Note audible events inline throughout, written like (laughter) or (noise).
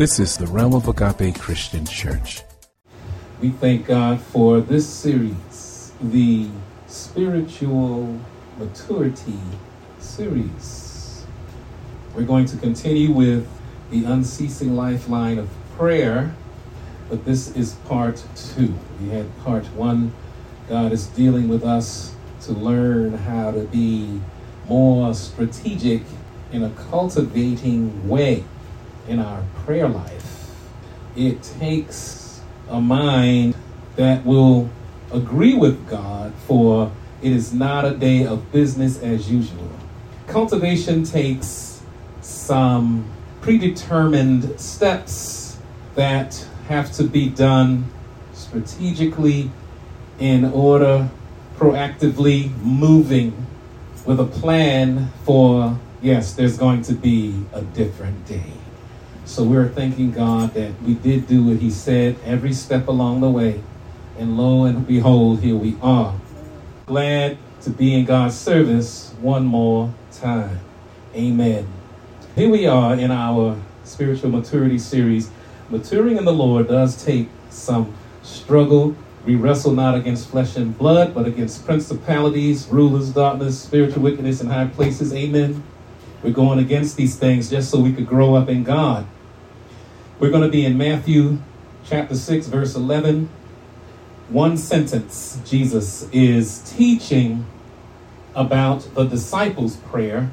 This is the Realm of Agape Christian Church. We thank God for this series, the Spiritual Maturity series. We're going to continue with the unceasing lifeline of prayer, but this is part two. We had part one. God is dealing with us to learn how to be more strategic in a cultivating way in our prayer life. It takes a mind that will agree with God for it is not a day of business as usual. Cultivation takes some predetermined steps that have to be done strategically in order proactively moving with a plan for yes, there's going to be a different day. So we're thanking God that we did do what He said every step along the way. And lo and behold, here we are. Glad to be in God's service one more time. Amen. Here we are in our spiritual maturity series. Maturing in the Lord does take some struggle. We wrestle not against flesh and blood, but against principalities, rulers, darkness, spiritual wickedness in high places. Amen. We're going against these things just so we could grow up in God. We're going to be in Matthew chapter 6, verse 11. One sentence, Jesus is teaching about the disciples' prayer.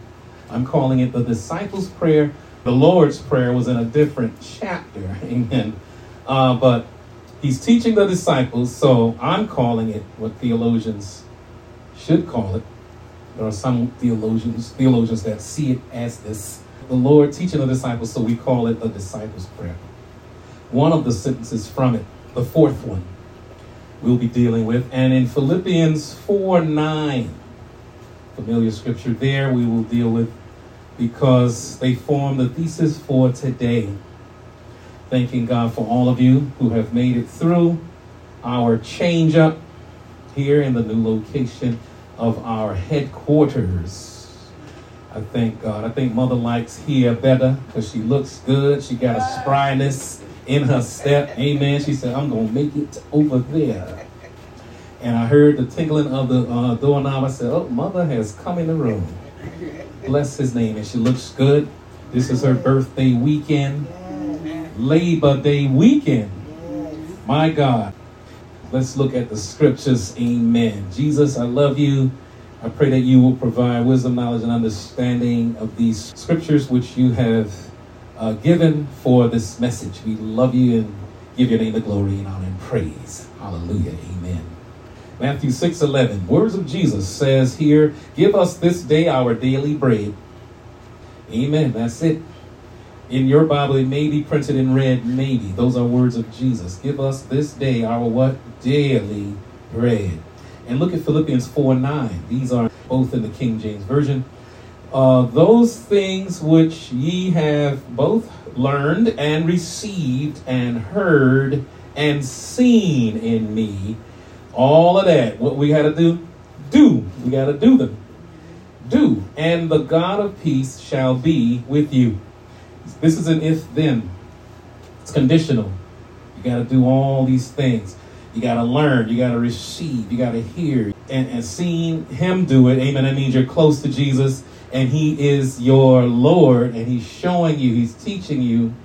I'm calling it the disciples' prayer. The Lord's Prayer was in a different chapter. (laughs) Amen. Uh, but he's teaching the disciples, so I'm calling it what theologians should call it. There are some theologians theologians that see it as this the Lord teaching the disciples, so we call it the disciples' prayer. One of the sentences from it, the fourth one, we'll be dealing with. And in Philippians 4 9, familiar scripture there, we will deal with because they form the thesis for today. Thanking God for all of you who have made it through our change up here in the new location of our headquarters. I thank God. I think Mother likes here better because she looks good. She got a spryness in her step. Amen. She said, I'm going to make it over there. And I heard the tinkling of the uh, doorknob. I said, Oh, Mother has come in the room. Bless his name. And she looks good. This is her birthday weekend, Labor Day weekend. My God. Let's look at the scriptures. Amen. Jesus, I love you. I pray that you will provide wisdom, knowledge, and understanding of these scriptures which you have uh, given for this message. We love you and give your name the glory and honor and praise. Hallelujah. Amen. Matthew 6 11. Words of Jesus says here, Give us this day our daily bread. Amen. That's it. In your Bible, it may be printed in red, maybe. Those are words of Jesus. Give us this day our what? Daily bread. And look at Philippians 4 9. These are both in the King James Version. Uh, those things which ye have both learned and received and heard and seen in me, all of that, what we got to do? Do. We got to do them. Do. And the God of peace shall be with you. This is an if then. It's conditional. You got to do all these things. You got to learn. You got to receive. You got to hear. And, and seeing Him do it, amen, that means you're close to Jesus and He is your Lord and He's showing you, He's teaching you.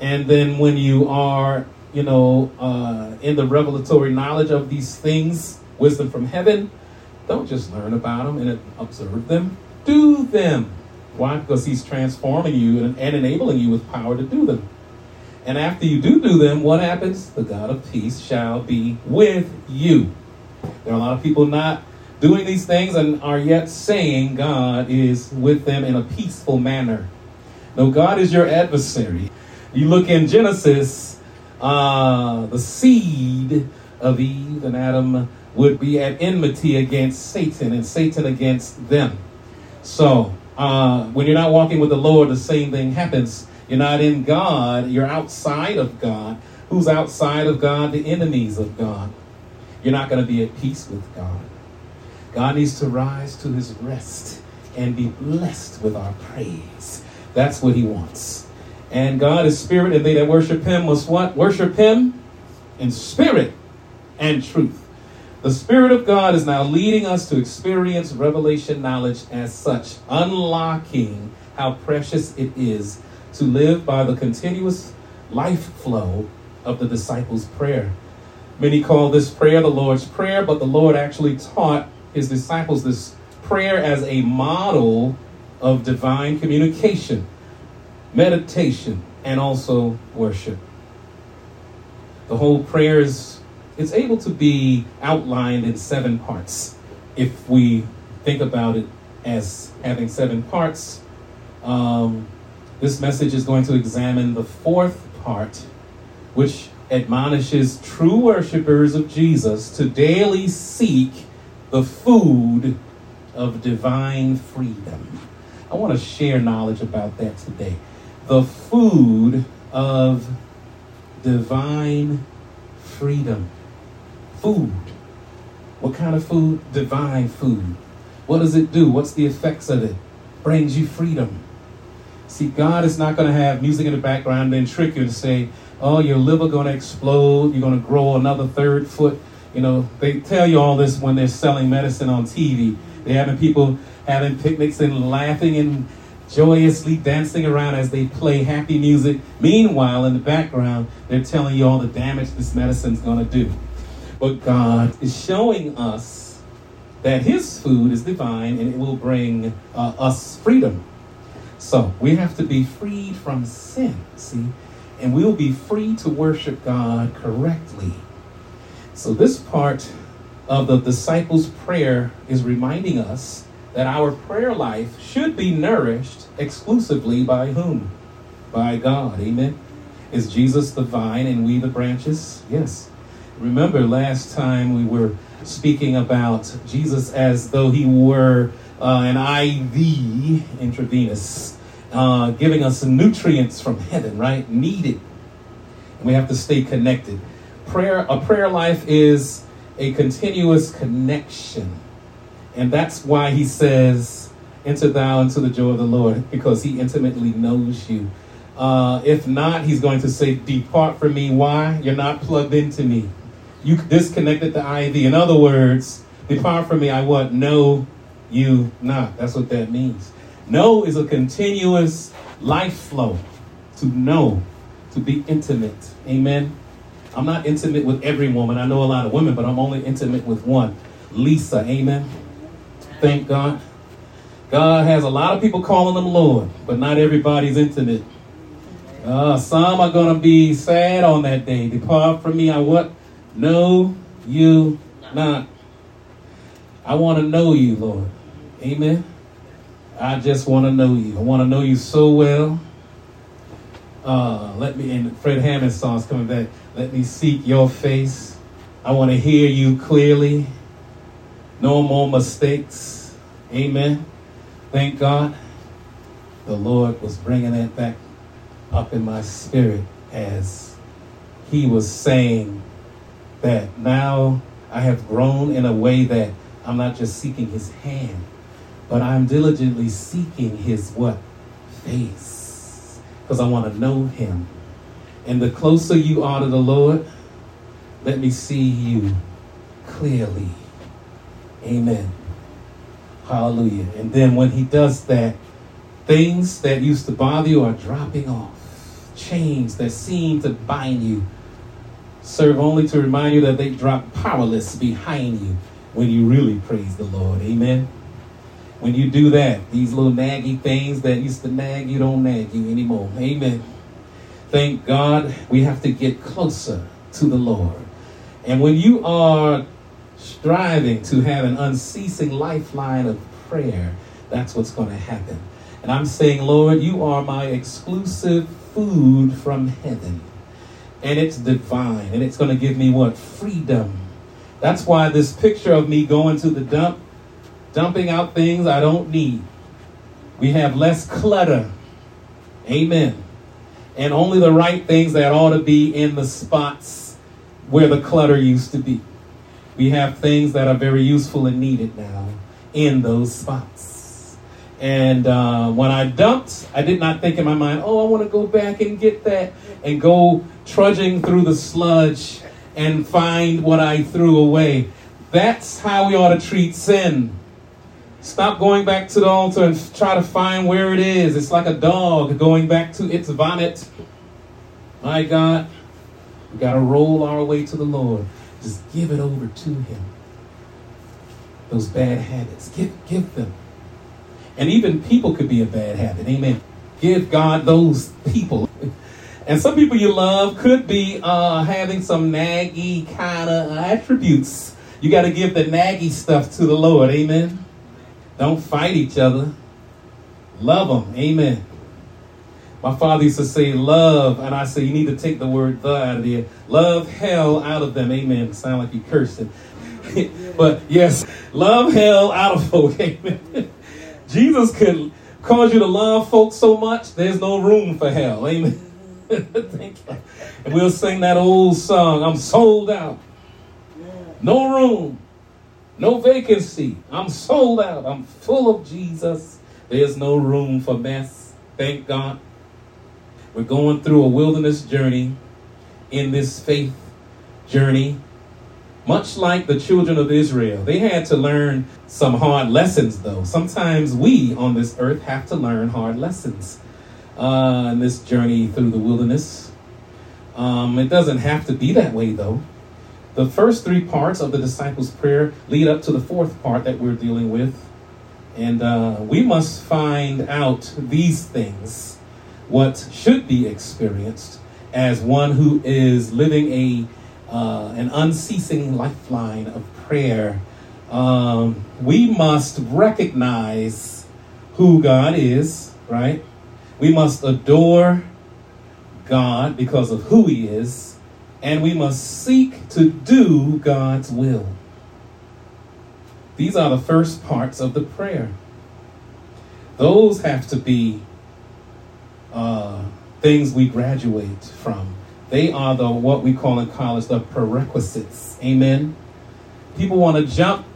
And then when you are, you know, uh, in the revelatory knowledge of these things, wisdom from heaven, don't just learn about them and observe them, do them. Why? Because He's transforming you and, and enabling you with power to do them. And after you do do them, what happens? The God of peace shall be with you. There are a lot of people not doing these things and are yet saying God is with them in a peaceful manner. No, God is your adversary. You look in Genesis, uh, the seed of Eve and Adam would be at enmity against Satan and Satan against them. So, uh, when you're not walking with the Lord, the same thing happens. You're not in God, you're outside of God. Who's outside of God? The enemies of God. You're not going to be at peace with God. God needs to rise to his rest and be blessed with our praise. That's what he wants. And God is spirit, and they that worship him must what? Worship him in spirit and truth. The Spirit of God is now leading us to experience revelation knowledge as such, unlocking how precious it is to live by the continuous life flow of the disciples' prayer. Many call this prayer the Lord's Prayer, but the Lord actually taught his disciples this prayer as a model of divine communication, meditation, and also worship. The whole prayer is it's able to be outlined in seven parts. If we think about it as having seven parts, um, this message is going to examine the fourth part, which admonishes true worshipers of Jesus to daily seek the food of divine freedom. I want to share knowledge about that today. The food of divine freedom. Food. What kind of food? Divine food. What does it do? What's the effects of it? Brings you freedom. See, God is not going to have music in the background and then trick you and say, oh, your liver going to explode. You're going to grow another third foot. You know, they tell you all this when they're selling medicine on TV. They're having people having picnics and laughing and joyously dancing around as they play happy music. Meanwhile, in the background, they're telling you all the damage this medicine's going to do. But God is showing us that His food is divine and it will bring uh, us freedom. So we have to be freed from sin, see? And we'll be free to worship God correctly. So this part of the disciples' prayer is reminding us that our prayer life should be nourished exclusively by whom? By God. Amen. Is Jesus the vine and we the branches? Yes. Remember last time we were speaking about Jesus as though he were uh, an IV intravenous, uh, giving us nutrients from heaven, right? Needed. We have to stay connected. Prayer, a prayer life is a continuous connection. And that's why he says, Enter thou into the joy of the Lord, (laughs) because he intimately knows you. Uh, if not, he's going to say, Depart from me. Why? You're not plugged into me. You disconnected the IV. In other words, depart from me. I what? Know you not. That's what that means. Know is a continuous life flow. To know, to be intimate. Amen. I'm not intimate with every woman. I know a lot of women, but I'm only intimate with one. Lisa. Amen. Thank God. God has a lot of people calling them Lord, but not everybody's intimate. Uh, some are going to be sad on that day. Depart from me. I what? Know you not. I want to know you, Lord. Amen. I just want to know you. I want to know you so well. Uh, let me, and Fred Hammond song's coming back. Let me seek your face. I want to hear you clearly. No more mistakes. Amen. Thank God. The Lord was bringing that back up in my spirit as He was saying that now I have grown in a way that I'm not just seeking His hand, but I'm diligently seeking His what? Face. Because I want to know Him. And the closer you are to the Lord, let me see you clearly. Amen. Hallelujah. And then when he does that, things that used to bother you are dropping off. Chains that seem to bind you serve only to remind you that they drop powerless behind you when you really praise the Lord. Amen. When you do that, these little naggy things that used to nag you don't nag you anymore. Amen. Thank God we have to get closer to the Lord. And when you are striving to have an unceasing lifeline of prayer, that's what's going to happen. And I'm saying, Lord, you are my exclusive food from heaven. And it's divine. And it's going to give me what? Freedom. That's why this picture of me going to the dump, dumping out things I don't need. We have less clutter. Amen. And only the right things that ought to be in the spots where the clutter used to be. We have things that are very useful and needed now in those spots. And uh, when I dumped, I did not think in my mind, oh, I want to go back and get that and go trudging through the sludge and find what I threw away. That's how we ought to treat sin. Stop going back to the altar and try to find where it is. It's like a dog going back to its vomit. My God, we got to roll our way to the Lord. Just give it over to Him. Those bad habits, give, give them. And even people could be a bad habit. Amen. Give God those people. (laughs) And some people you love could be uh, having some naggy kind of attributes. You got to give the naggy stuff to the Lord. Amen. Don't fight each other. Love them. Amen. My father used to say love, and I say you need to take the word the out of there. Love hell out of them. Amen. Sound like you cursing. (laughs) but yes, love hell out of folk. (laughs) Amen. Jesus could cause you to love folks so much, there's no room for hell. Amen. (laughs) Thank you. And we'll sing that old song, I'm sold out. No room. No vacancy. I'm sold out. I'm full of Jesus. There's no room for mess. Thank God. We're going through a wilderness journey in this faith journey. Much like the children of Israel, they had to learn some hard lessons, though. Sometimes we on this earth have to learn hard lessons uh, in this journey through the wilderness. Um, it doesn't have to be that way, though. The first three parts of the disciples' prayer lead up to the fourth part that we're dealing with. And uh, we must find out these things, what should be experienced as one who is living a uh, an unceasing lifeline of prayer. Um, we must recognize who God is, right? We must adore God because of who He is, and we must seek to do God's will. These are the first parts of the prayer. Those have to be uh, things we graduate from. They are the what we call in college the prerequisites. Amen. People want to jump,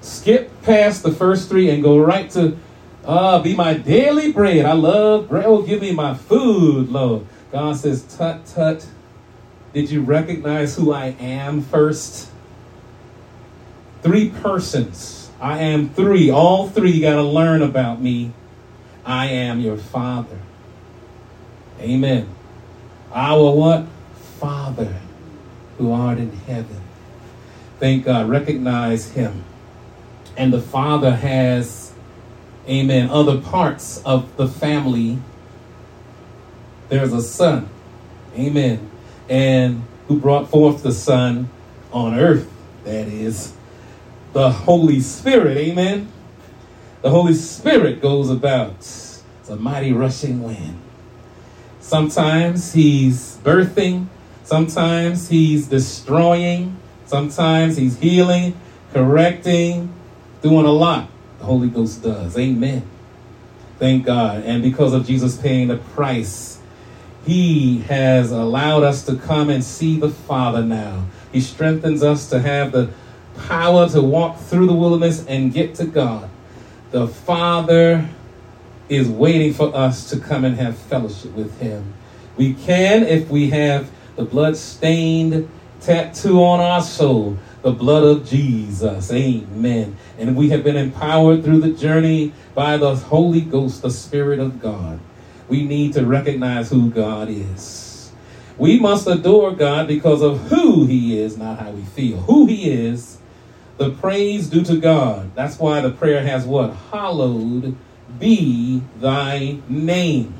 skip past the first three, and go right to uh, be my daily bread. I love bread. Oh, give me my food, Lord. God says, tut, tut. Did you recognize who I am first? Three persons. I am three. All three got to learn about me. I am your Father. Amen. Our what? Father who art in heaven. Thank God. Recognize Him. And the Father has amen, other parts of the family, there's a son, amen, and who brought forth the son on earth, that is the Holy Spirit, amen. The Holy Spirit goes about, it's a mighty rushing wind. Sometimes he's birthing, sometimes he's destroying, sometimes he's healing, correcting, doing a lot. The Holy Ghost does. Amen. Thank God. And because of Jesus paying the price, He has allowed us to come and see the Father now. He strengthens us to have the power to walk through the wilderness and get to God. The Father is waiting for us to come and have fellowship with Him. We can if we have the blood stained tattoo on our soul the blood of Jesus. Amen. And we have been empowered through the journey by the Holy Ghost, the Spirit of God. We need to recognize who God is. We must adore God because of who He is, not how we feel. Who He is, the praise due to God. That's why the prayer has what? Hallowed be thy name.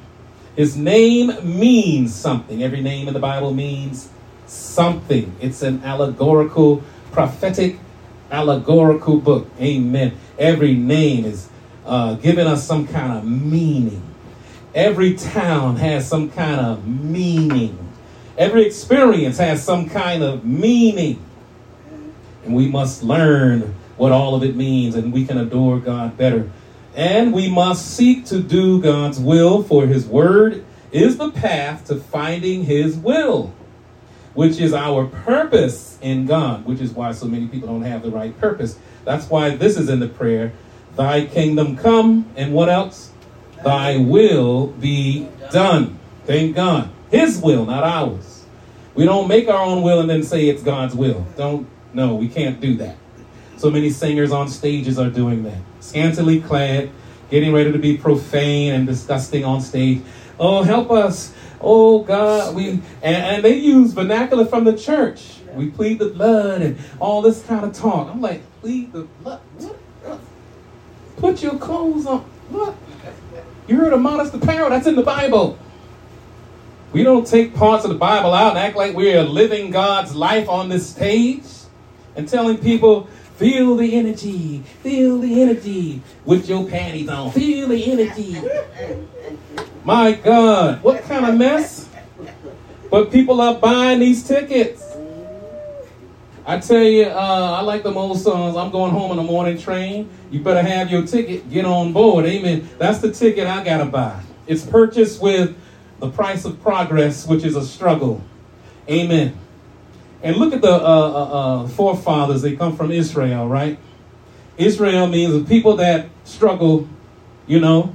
His name means something. Every name in the Bible means something. It's an allegorical prophetic, allegorical book. Amen. Every name is uh, giving us some kind of meaning. Every town has some kind of meaning. Every experience has some kind of meaning. And we must learn what all of it means, and we can adore God better. And we must seek to do God's will, for His word is the path to finding His will which is our purpose in God, which is why so many people don't have the right purpose. That's why this is in the prayer Thy kingdom come, and what else? Thy will be done. Thank God. His will, not ours. We don't make our own will and then say it's God's will. Don't, no, we can't do that. So many singers on stages are doing that. Scantily clad, getting ready to be profane and disgusting on stage. Oh, help us. Oh, God. We and, and they use vernacular from the church. We plead the blood and all this kind of talk. I'm like, plead the blood? What? Put your clothes on. What? You heard of modest apparel? That's in the Bible. We don't take parts of the Bible out and act like we're living God's life on this stage and telling people, feel the energy, feel the energy with your panties on, feel the energy. My God, what kind of mess? But people are buying these tickets. I tell you, uh, I like them old songs. I'm going home on the morning train. You better have your ticket. Get on board. Amen. That's the ticket I got to buy. It's purchased with the price of progress, which is a struggle. Amen. And look at the uh, uh, uh, forefathers. They come from Israel, right? Israel means the people that struggle, you know,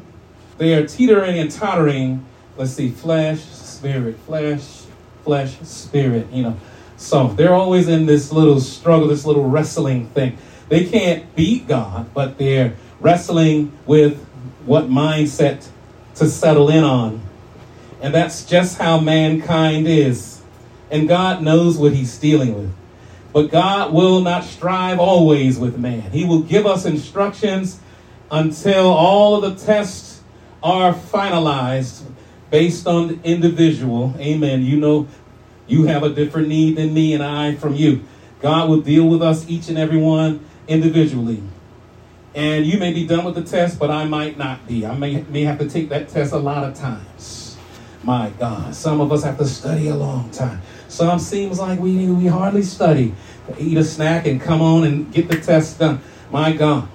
they are teetering and tottering. Let's see, flesh, spirit, flesh, flesh, spirit, you know. So they're always in this little struggle, this little wrestling thing. They can't beat God, but they're wrestling with what mindset to settle in on. And that's just how mankind is. And God knows what he's dealing with. But God will not strive always with man. He will give us instructions until all of the tests are finalized based on the individual. Amen. You know, you have a different need than me and I from you. God will deal with us, each and every one, individually. And you may be done with the test, but I might not be. I may, may have to take that test a lot of times. My God. Some of us have to study a long time. Some seems like we, we hardly study. Eat a snack and come on and get the test done. My God.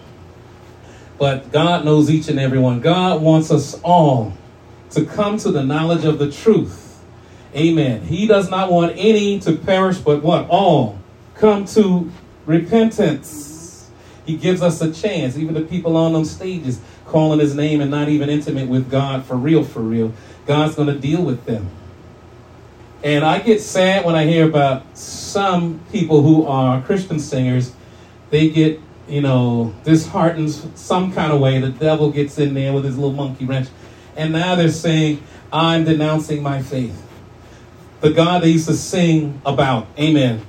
But God knows each and every one. God wants us all to come to the knowledge of the truth. Amen. He does not want any to perish, but what? All come to repentance. He gives us a chance. Even the people on them stages calling his name and not even intimate with God for real, for real. God's going to deal with them. And I get sad when I hear about some people who are Christian singers. They get, you know, disheartened some kind of way. The devil gets in there with his little monkey wrench. And now they're saying, I'm denouncing my faith. The God they used to sing about, amen,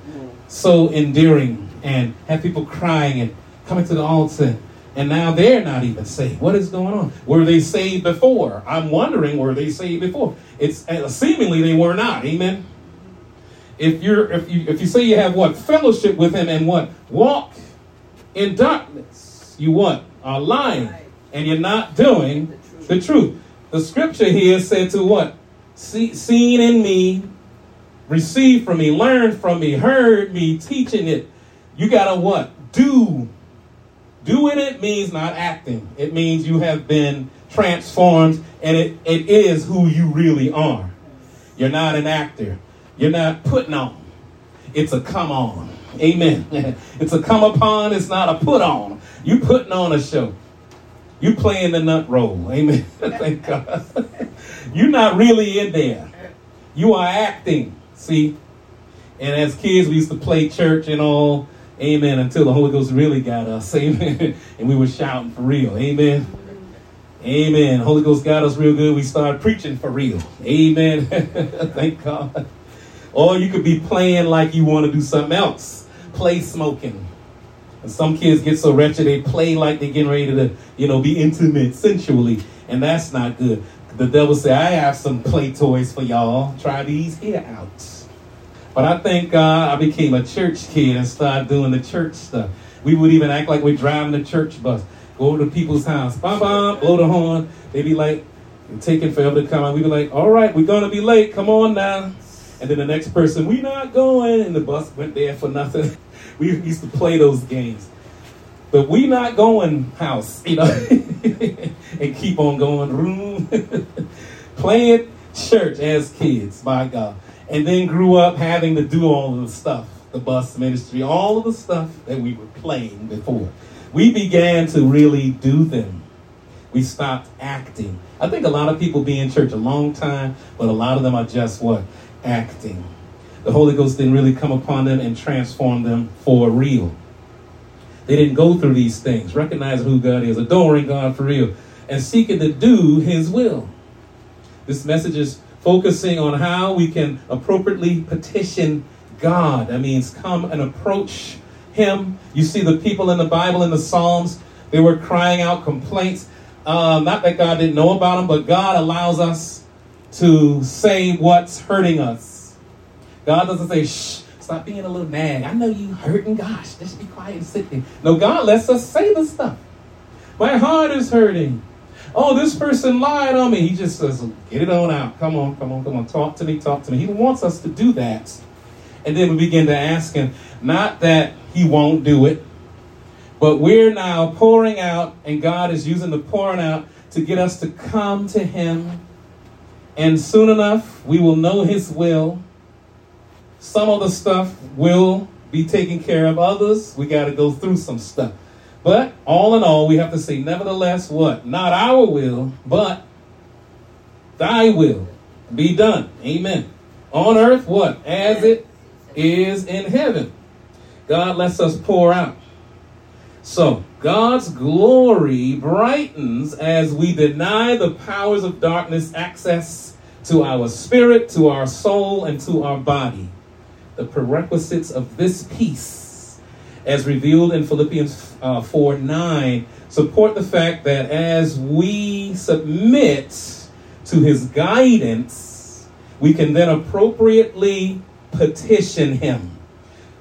so endearing and have people crying and coming to the altar. And now they're not even saved. What is going on? Were they saved before? I'm wondering, were they saved before? It's uh, seemingly they were not. Amen. If you're if you if you say you have what fellowship with him and what walk in darkness, you what are lying and you're not doing the truth. The scripture here said to what? See, seen in me, received from me, learned from me, heard me teaching it. You gotta what? Do Doing it means not acting. It means you have been transformed and it, it is who you really are. You're not an actor. You're not putting on. It's a come on. Amen. (laughs) it's a come upon, it's not a put on. You putting on a show. You playing the nut role. Amen. (laughs) Thank God. (laughs) You're not really in there. You are acting. See? And as kids, we used to play church and all Amen. Until the Holy Ghost really got us. (laughs) Amen. and we were shouting for real. Amen. Amen. Holy Ghost got us real good. We started preaching for real. Amen. (laughs) Thank God. Or you could be playing like you want to do something else. Play smoking. And some kids get so wretched they play like they're getting ready to, you know, be intimate sensually. And that's not good. The devil say, I have some play toys for y'all. Try these here out. But I thank God I became a church kid and started doing the church stuff. We would even act like we're driving the church bus, go to people's house, bam, bam, blow the horn. They'd be like, taking forever to come. We'd be like, all right, we're going to be late. Come on now. And then the next person, we not going. And the bus went there for nothing. (laughs) we used to play those games. But we not going house, you know, (laughs) and keep on going room. (laughs) Playing church as kids, my God and then grew up having to do all of the stuff the bus ministry, all of the stuff that we were playing before. we began to really do them. We stopped acting. I think a lot of people be in church a long time, but a lot of them are just what? Acting. The Holy Ghost didn't really come upon them and transform them for real. They didn't go through these things, recognizing who God is, adoring God for real, and seeking to do His will. This message is focusing on how we can appropriately petition God. That means come and approach Him. You see the people in the Bible, in the Psalms, they were crying out complaints. Uh, not that God didn't know about them, but God allows us to say what's hurting us. God doesn't say, shh, Stop being a little nag. I know you hurting. Gosh, just be quiet and sit there. No, God lets us say the stuff. My heart is hurting. Oh, this person lied on me. He just says, get it on out. Come on, come on, come on. Talk to me, talk to me. He wants us to do that. And then we begin to ask him, not that he won't do it, but we're now pouring out, and God is using the pouring out to get us to come to him. And soon enough, we will know his will some of the stuff will be taken care of. Others, we got to go through some stuff. But all in all, we have to say, nevertheless, what? Not our will, but thy will be done. Amen. On earth, what? As it is in heaven. God lets us pour out. So, God's glory brightens as we deny the powers of darkness access to our spirit, to our soul, and to our body the prerequisites of this peace, as revealed in Philippians uh, 4 9, support the fact that as we submit to his guidance, we can then appropriately petition him.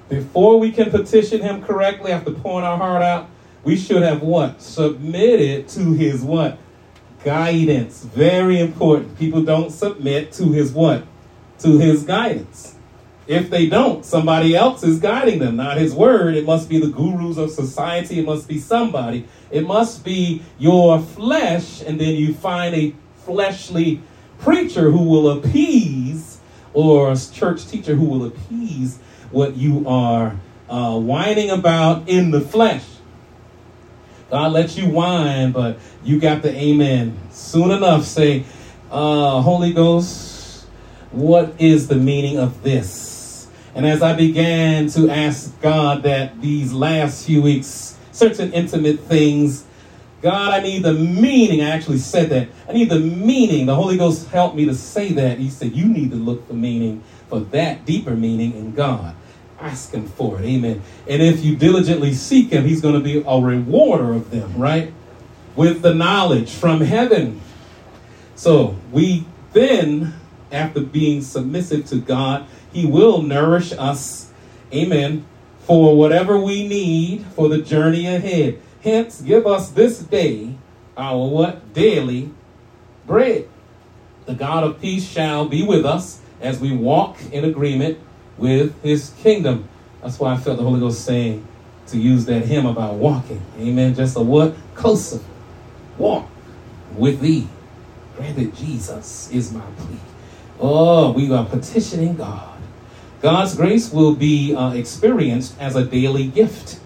Before we can petition him correctly after pouring our heart out, we should have what? Submitted to his what? Guidance. Very important. People don't submit to his what? To his guidance. If they don't, somebody else is guiding them, not his word. It must be the gurus of society. It must be somebody. It must be your flesh, and then you find a fleshly preacher who will appease, or a church teacher who will appease what you are uh, whining about in the flesh. God lets you whine, but you got the amen. Soon enough, say, uh, Holy Ghost, what is the meaning of this? And as I began to ask God that these last few weeks, certain intimate things, God, I need the meaning. I actually said that. I need the meaning. The Holy Ghost helped me to say that. He said, You need to look for meaning, for that deeper meaning in God. Ask Him for it. Amen. And if you diligently seek Him, He's going to be a rewarder of them, right? With the knowledge from heaven. So we then, after being submissive to God, he will nourish us, amen, for whatever we need for the journey ahead. Hence, give us this day our what? Daily bread. The God of peace shall be with us as we walk in agreement with his kingdom. That's why I felt the Holy Ghost saying to use that hymn about walking. Amen. Just a what? Closer. Walk with thee. Granted, Jesus is my plea. Oh, we are petitioning God God's grace will be uh, experienced as a daily gift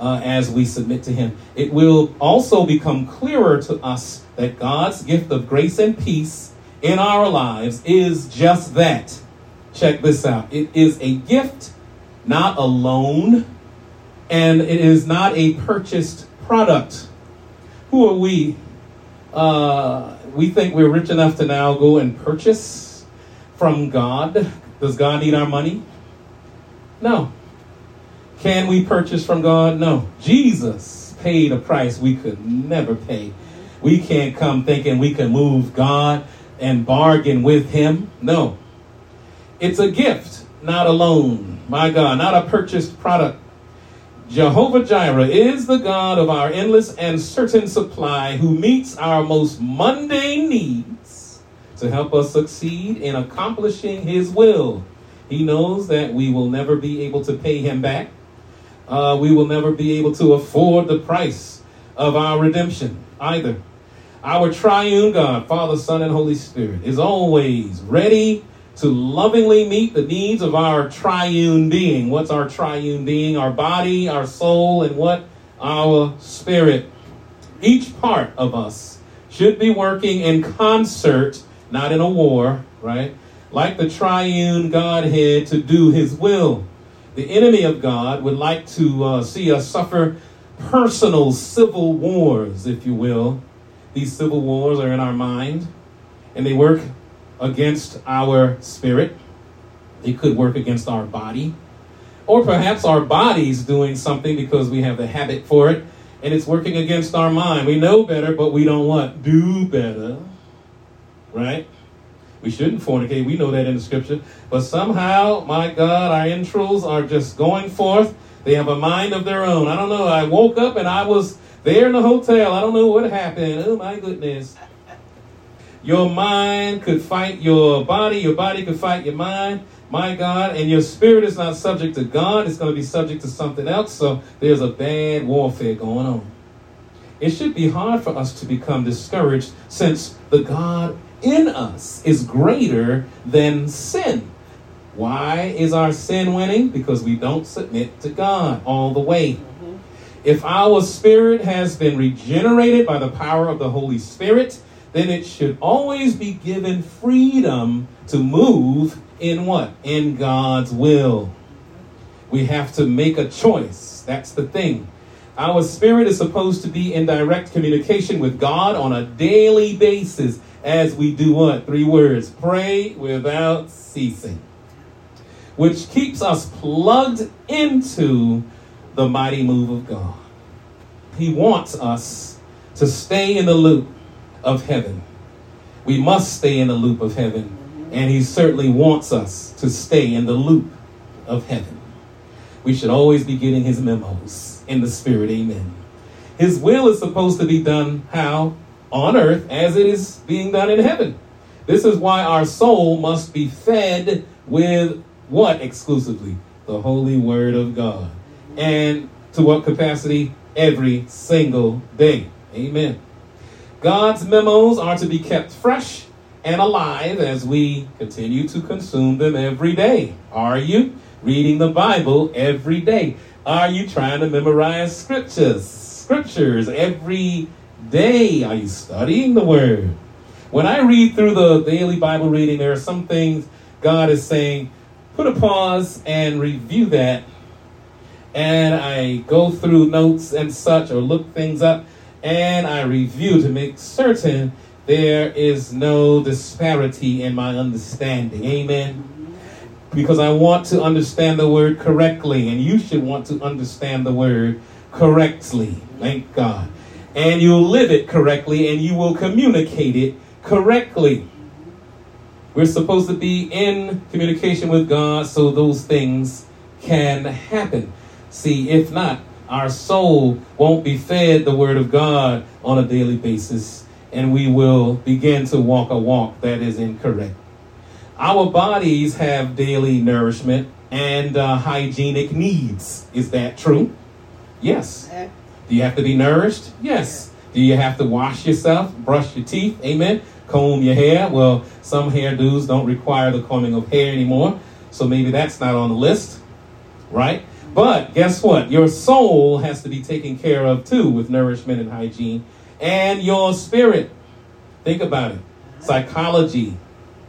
uh, as we submit to Him. It will also become clearer to us that God's gift of grace and peace in our lives is just that. Check this out it is a gift, not a loan, and it is not a purchased product. Who are we? Uh, we think we're rich enough to now go and purchase from God does God need our money? No. Can we purchase from God? No. Jesus paid a price we could never pay. We can't come thinking we can move God and bargain with Him. No. It's a gift, not a loan. My God, not a purchased product. Jehovah Jireh is the God of our endless and certain supply who meets our most mundane needs to help us succeed in accomplishing His will. He knows that we will never be able to pay Him back. Uh, we will never be able to afford the price of our redemption either. Our triune God, Father, Son, and Holy Spirit, is always ready to lovingly meet the needs of our triune being. What's our triune being? Our body, our soul, and what? our spirit. Each part of us should be working in concert, not in a war, right? Like the triune Godhead to do his will. The enemy of God would like to uh, see us suffer personal civil wars, if you will. These civil wars are in our mind, and they work against our spirit. They could work against our body. Or perhaps our body's doing something because we have the habit for it, and it's working against our mind. We know better, but we don't what? Do better. Right? We shouldn't fornicate. We know that in the scripture. But somehow, my God, our entrails are just going forth. They have a mind of their own. I don't know. I woke up and I was there in the hotel. I don't know what happened. Oh, my goodness. Your mind could fight your body, your body could fight your mind, my God, and your spirit is not subject to God, it's going to be subject to something else. So there's a bad warfare going on. It should be hard for us to become discouraged since the God in us is greater than sin. Why is our sin winning? Because we don't submit to God all the way. Mm-hmm. If our spirit has been regenerated by the power of the Holy Spirit, then it should always be given freedom to move in what? In God's will. We have to make a choice. That's the thing. Our spirit is supposed to be in direct communication with God on a daily basis as we do what? Three words pray without ceasing which keeps us plugged into the mighty move of God. He wants us to stay in the loop of heaven. We must stay in the loop of heaven, and He certainly wants us to stay in the loop of heaven. We should always be getting His memos in the Spirit. Amen. His will is supposed to be done how? On earth as it is being done in heaven. This is why our soul must be fed with what exclusively? The holy word of God. And to what capacity? Every single day. Amen. God's memos are to be kept fresh and alive as we continue to consume them every day. Are you reading the Bible every day? Are you trying to memorize scriptures? Scriptures every day. Are you studying the word? When I read through the daily Bible reading, there are some things God is saying, put a pause and review that. And I go through notes and such or look things up and I review to make certain there is no disparity in my understanding. Amen. Because I want to understand the word correctly, and you should want to understand the word correctly. Thank God. And you'll live it correctly and you will communicate it correctly. We're supposed to be in communication with God so those things can happen. See, if not, our soul won't be fed the Word of God on a daily basis, and we will begin to walk a walk that is incorrect. Our bodies have daily nourishment and uh, hygienic needs. Is that true? Yes. Do you have to be nourished? Yes. Do you have to wash yourself, brush your teeth? Amen comb your hair. Well, some hairdos don't require the combing of hair anymore, so maybe that's not on the list, right? But guess what? Your soul has to be taken care of too with nourishment and hygiene, and your spirit. Think about it. Psychology,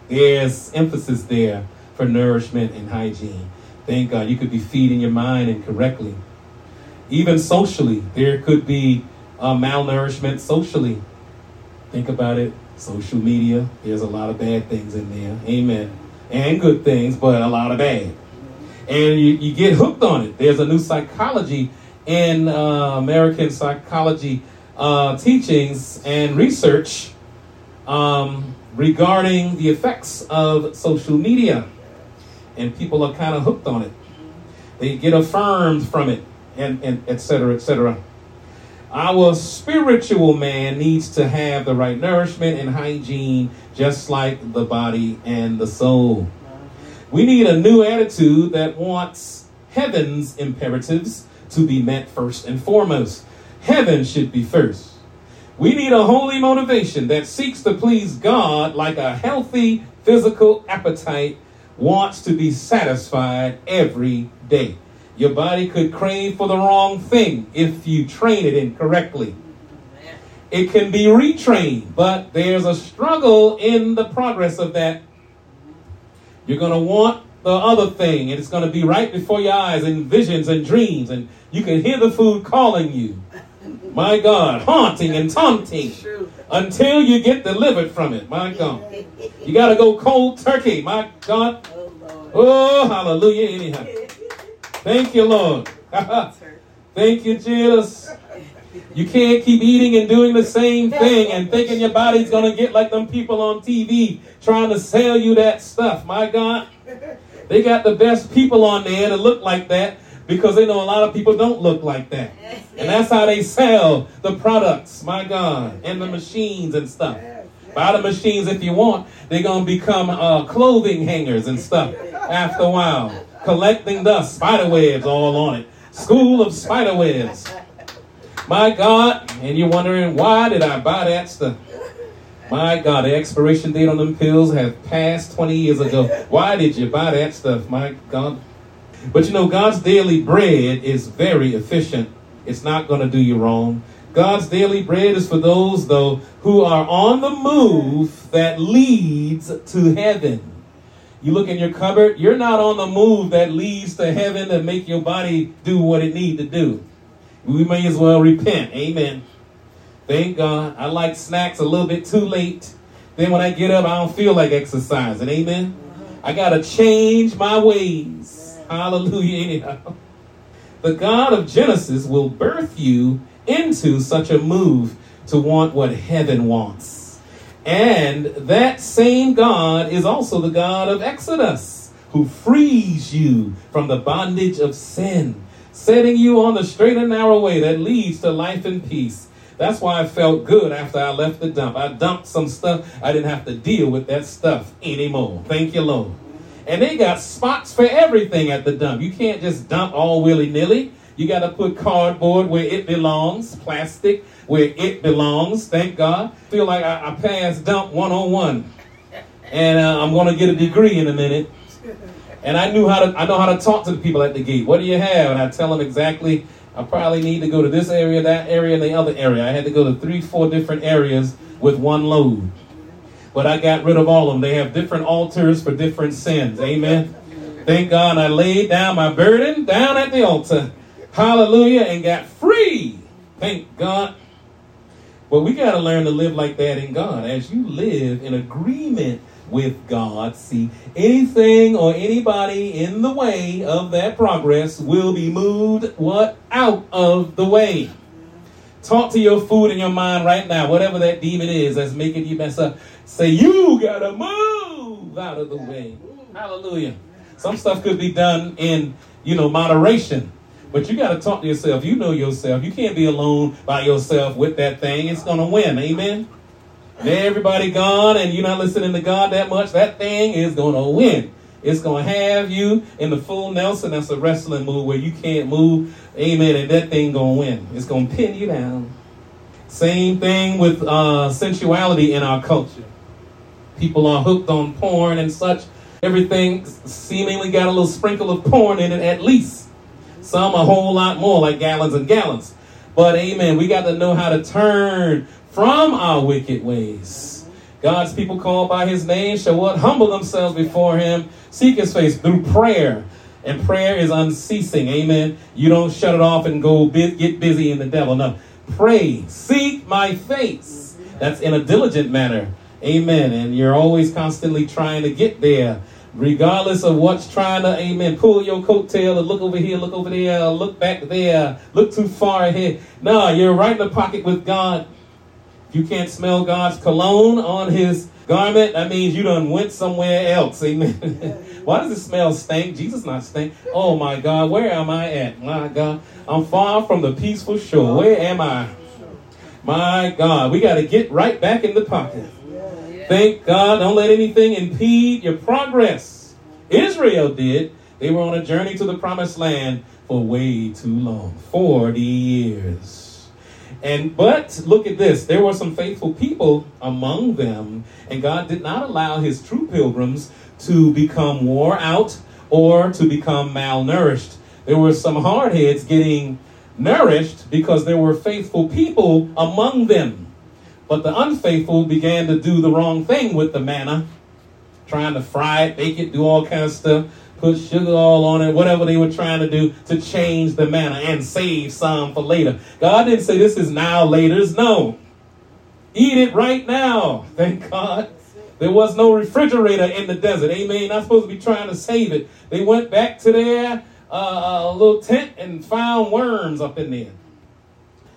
there's emphasis there for nourishment and hygiene. Thank God you could be feeding your mind incorrectly. Even socially, there could be uh, malnourishment socially. Think about it social media. There's a lot of bad things in there. Amen. And good things, but a lot of bad. And you, you get hooked on it. There's a new psychology in uh, American psychology uh, teachings and research um, regarding the effects of social media. And people are kind of hooked on it. They get affirmed from it, and, and et cetera, et cetera. Our spiritual man needs to have the right nourishment and hygiene, just like the body and the soul. We need a new attitude that wants heaven's imperatives to be met first and foremost. Heaven should be first. We need a holy motivation that seeks to please God like a healthy physical appetite wants to be satisfied every day. Your body could crave for the wrong thing if you train it incorrectly. It can be retrained, but there's a struggle in the progress of that. You're going to want the other thing, and it's going to be right before your eyes in visions and dreams, and you can hear the food calling you. My God, haunting and taunting until you get delivered from it. My God. You got to go cold turkey. My God. Oh, oh hallelujah. Anyhow. Thank you, Lord. (laughs) Thank you, Jesus. You can't keep eating and doing the same thing and thinking your body's going to get like them people on TV trying to sell you that stuff. My God. They got the best people on there to look like that because they know a lot of people don't look like that. And that's how they sell the products, my God, and the machines and stuff. Buy the machines if you want. They're going to become uh, clothing hangers and stuff after a while. Collecting dust, spider webs all on it. School of spider webs. My God, and you're wondering, why did I buy that stuff? My God, the expiration date on them pills have passed 20 years ago. Why did you buy that stuff? My God. But you know, God's daily bread is very efficient. It's not going to do you wrong. God's daily bread is for those, though, who are on the move that leads to heaven. You look in your cupboard, you're not on the move that leads to heaven to make your body do what it need to do. We may as well repent. Amen. Thank God. I like snacks a little bit too late. Then when I get up, I don't feel like exercising. Amen. I got to change my ways. Hallelujah. Anyhow. (laughs) The God of Genesis will birth you into such a move to want what heaven wants. And that same God is also the God of Exodus, who frees you from the bondage of sin, setting you on the straight and narrow way that leads to life and peace. That's why I felt good after I left the dump. I dumped some stuff. I didn't have to deal with that stuff anymore. Thank you, Lord. And they got spots for everything at the dump. You can't just dump all willy nilly. You got to put cardboard where it belongs, plastic where it belongs. Thank God. Feel like I, I passed dump 101. And uh, I'm going to get a degree in a minute. And I knew how to I know how to talk to the people at the gate. What do you have? And I tell them exactly I probably need to go to this area, that area, and the other area. I had to go to three, four different areas with one load. But I got rid of all of them. They have different altars for different sins. Amen. Thank God I laid down my burden down at the altar. Hallelujah. And got free. Thank God. But we got to learn to live like that in God. As you live in agreement with God, see, anything or anybody in the way of that progress will be moved what? Out of the way. Talk to your food in your mind right now, whatever that demon is that's making you mess up. Say, you gotta move out of the way. Hallelujah. Some stuff could be done in, you know, moderation. But you got to talk to yourself. You know yourself. You can't be alone by yourself with that thing. It's going to win. Amen. Everybody gone and you're not listening to God that much. That thing is going to win. It's going to have you in the full Nelson. That's a wrestling move where you can't move. Amen. And that thing going to win. It's going to pin you down. Same thing with uh, sensuality in our culture. People are hooked on porn and such. Everything seemingly got a little sprinkle of porn in it at least. Some a whole lot more, like gallons and gallons. But amen, we got to know how to turn from our wicked ways. God's people called by his name shall what? Humble themselves before him, seek his face through prayer. And prayer is unceasing. Amen. You don't shut it off and go get busy in the devil. No. Pray. Seek my face. That's in a diligent manner. Amen. And you're always constantly trying to get there regardless of what's trying to, amen, pull your coattail and look over here, look over there, look back there, look too far ahead. No, you're right in the pocket with God. If you can't smell God's cologne on his garment, that means you done went somewhere else. Amen. (laughs) Why does it smell stink? Jesus not stink. Oh my God, where am I at? My God, I'm far from the peaceful shore. Where am I? My God, we got to get right back in the pocket. Thank God. Don't let anything impede your progress. Israel did. They were on a journey to the promised land for way too long 40 years. And but look at this there were some faithful people among them, and God did not allow his true pilgrims to become wore out or to become malnourished There were some hardheads getting nourished because there were faithful people among them. But the unfaithful began to do the wrong thing with the manna, trying to fry it, bake it, do all kinds of stuff, put sugar all on it, whatever they were trying to do to change the manna and save some for later. God didn't say this is now, later's. No. Eat it right now. Thank God. There was no refrigerator in the desert. Amen. Not supposed to be trying to save it. They went back to their uh, little tent and found worms up in there.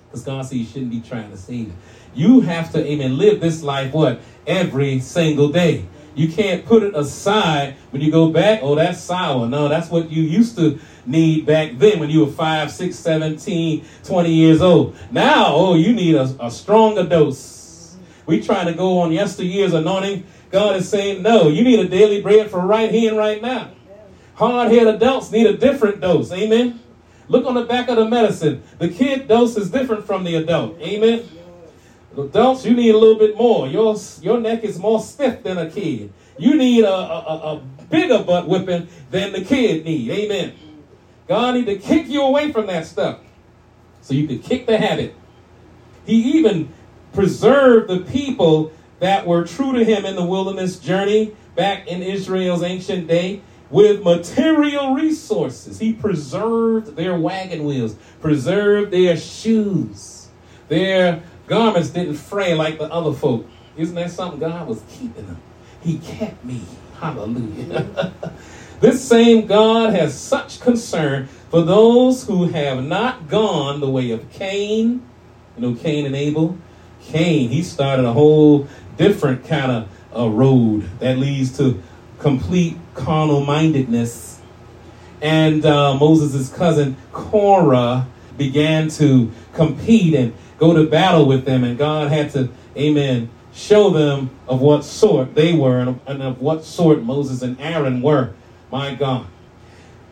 Because God said you shouldn't be trying to save it. You have to, amen, live this life what? Every single day. You can't put it aside when you go back. Oh, that's sour. No, that's what you used to need back then when you were 5, 6, 17, 20 years old. Now, oh, you need a, a stronger dose. We trying to go on yesteryear's anointing. God is saying, no, you need a daily bread for right here and right now. Hard-headed adults need a different dose. Amen. Look on the back of the medicine. The kid dose is different from the adult. Amen. Adults, you need a little bit more. Your, your neck is more stiff than a kid. You need a, a, a bigger butt whipping than the kid need. Amen. God need to kick you away from that stuff so you could kick the habit. He even preserved the people that were true to him in the wilderness journey back in Israel's ancient day with material resources. He preserved their wagon wheels, preserved their shoes, their garments didn't fray like the other folk. Isn't that something? God was keeping them. He kept me. Hallelujah. (laughs) this same God has such concern for those who have not gone the way of Cain. You know, Cain and Abel. Cain, he started a whole different kind of uh, road that leads to complete carnal mindedness. And uh, Moses' cousin Korah began to compete and go to battle with them, and God had to, amen, show them of what sort they were and of what sort Moses and Aaron were. My God.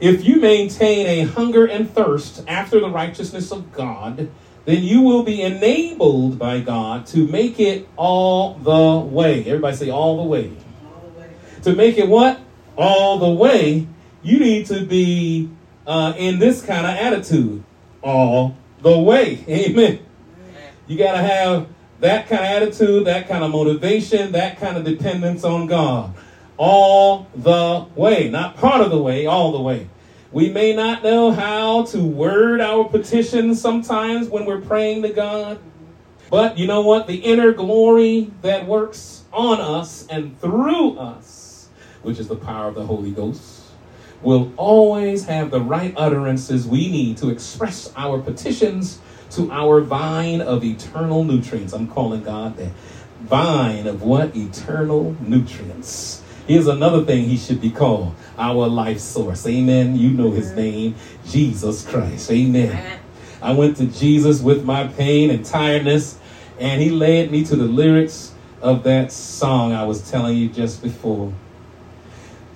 If you maintain a hunger and thirst after the righteousness of God, then you will be enabled by God to make it all the way. Everybody say, all the way. All the way. To make it what? All the way. You need to be uh, in this kind of attitude. All the way. (laughs) Amen. You got to have that kind of attitude, that kind of motivation, that kind of dependence on God. All the way. Not part of the way, all the way. We may not know how to word our petitions sometimes when we're praying to God. But you know what? The inner glory that works on us and through us, which is the power of the Holy Ghost, will always have the right utterances we need to express our petitions to our vine of eternal nutrients. I'm calling God that vine of what? Eternal nutrients. Here's another thing he should be called our life source. Amen. You know his name, Jesus Christ. Amen. I went to Jesus with my pain and tiredness, and he led me to the lyrics of that song I was telling you just before.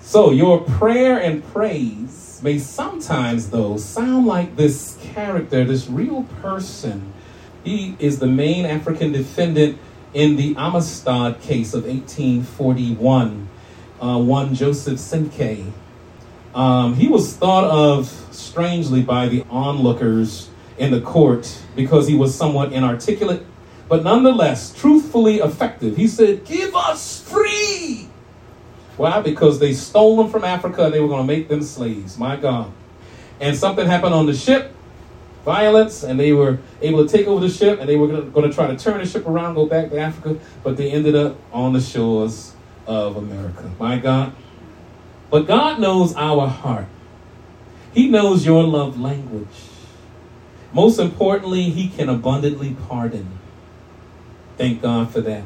So, your prayer and praise may sometimes, though, sound like this character, this real person. He is the main African defendant in the Amistad case of 1841, uh, one Joseph Cinqué. Um, he was thought of strangely by the onlookers in the court because he was somewhat inarticulate, but nonetheless truthfully effective. He said, Give us free why? Because they stole them from Africa and they were going to make them slaves. My God. And something happened on the ship, violence, and they were able to take over the ship and they were going to try to turn the ship around, go back to Africa, but they ended up on the shores of America. My God. But God knows our heart. He knows your love language. Most importantly, He can abundantly pardon. Thank God for that.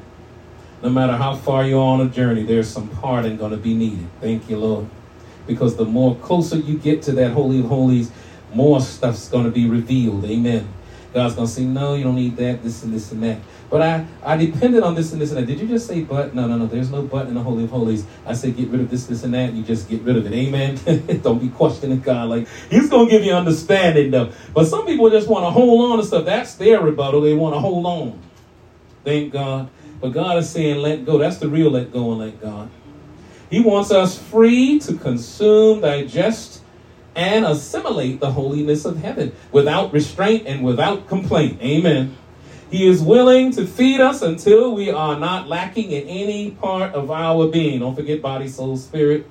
No matter how far you're on a journey, there's some pardon going to be needed. Thank you, Lord. Because the more closer you get to that Holy of Holies, more stuff's going to be revealed. Amen. God's going to say, no, you don't need that, this and this and that. But I, I depended on this and this and that. Did you just say but? No, no, no. There's no but in the Holy of Holies. I said get rid of this, this, and that, and you just get rid of it. Amen. (laughs) don't be questioning God. Like He's gonna give you understanding though. But some people just want to hold on to stuff. That's their rebuttal. They want to hold on. Thank God. But God is saying, let go. That's the real let go and let God. He wants us free to consume, digest, and assimilate the holiness of heaven without restraint and without complaint. Amen. He is willing to feed us until we are not lacking in any part of our being. Don't forget body, soul, spirit.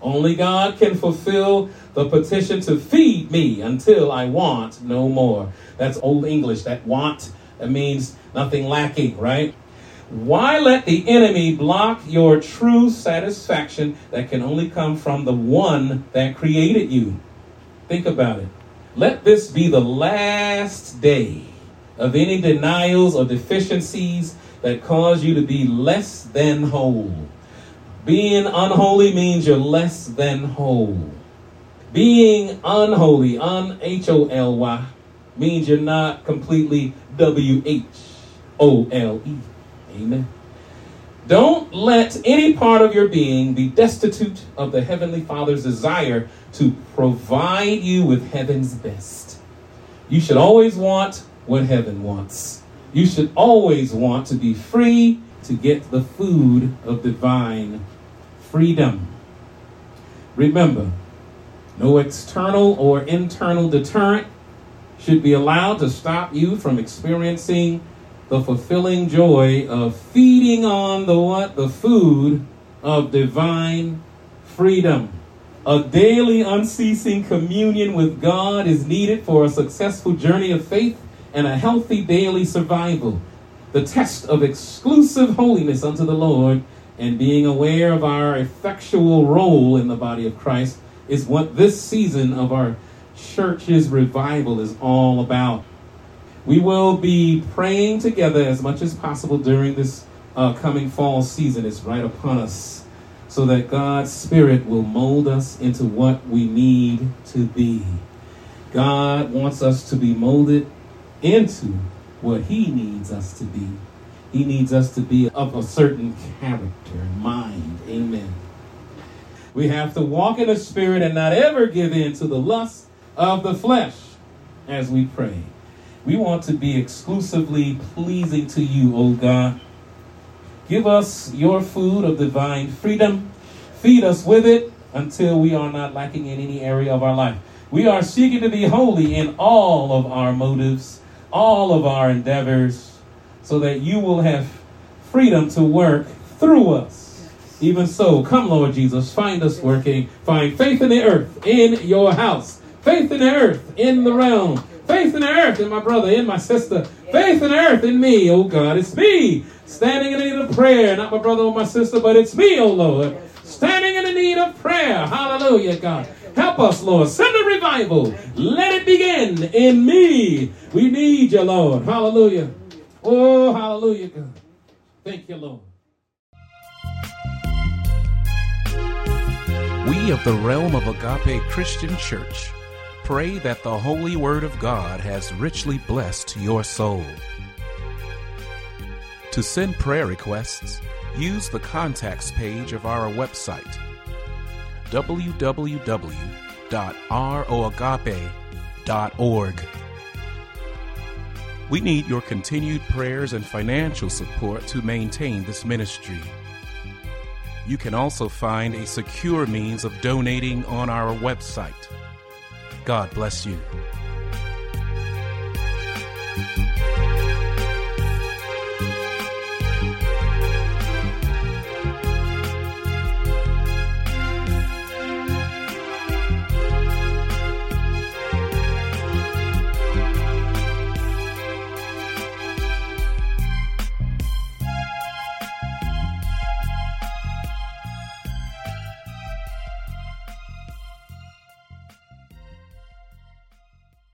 Only God can fulfill the petition to feed me until I want no more. That's Old English. That want, that means nothing lacking, right? Why let the enemy block your true satisfaction that can only come from the one that created you? Think about it. Let this be the last day of any denials or deficiencies that cause you to be less than whole. Being unholy means you're less than whole. Being unholy, un H O L Y, means you're not completely W H O L E. Amen. Don't let any part of your being be destitute of the Heavenly Father's desire to provide you with heaven's best. You should always want what heaven wants. You should always want to be free to get the food of divine freedom. Remember, no external or internal deterrent should be allowed to stop you from experiencing the fulfilling joy of feeding on the what? The food of divine freedom. A daily unceasing communion with God is needed for a successful journey of faith and a healthy daily survival. The test of exclusive holiness unto the Lord and being aware of our effectual role in the body of Christ is what this season of our church's revival is all about. We will be praying together as much as possible during this uh, coming fall season. It's right upon us. So that God's Spirit will mold us into what we need to be. God wants us to be molded into what He needs us to be. He needs us to be of a certain character and mind. Amen. We have to walk in the Spirit and not ever give in to the lust of the flesh as we pray. We want to be exclusively pleasing to you, O God. Give us your food of divine freedom. Feed us with it until we are not lacking in any area of our life. We are seeking to be holy in all of our motives, all of our endeavors, so that you will have freedom to work through us. Even so, come, Lord Jesus, find us working. Find faith in the earth, in your house, faith in the earth, in the realm Faith in the earth in my brother, in my sister. Faith in the earth in me, oh God. It's me standing in need of prayer. Not my brother or my sister, but it's me, oh Lord. Standing in the need of prayer. Hallelujah, God. Help us, Lord. Send a revival. Let it begin in me. We need you, Lord. Hallelujah. Oh, hallelujah, God. Thank you, Lord. We of the realm of Agape Christian Church pray that the Holy Word of God has richly blessed your soul. To send prayer requests, use the contacts page of our website www.roagape.org. We need your continued prayers and financial support to maintain this ministry. You can also find a secure means of donating on our website God bless you.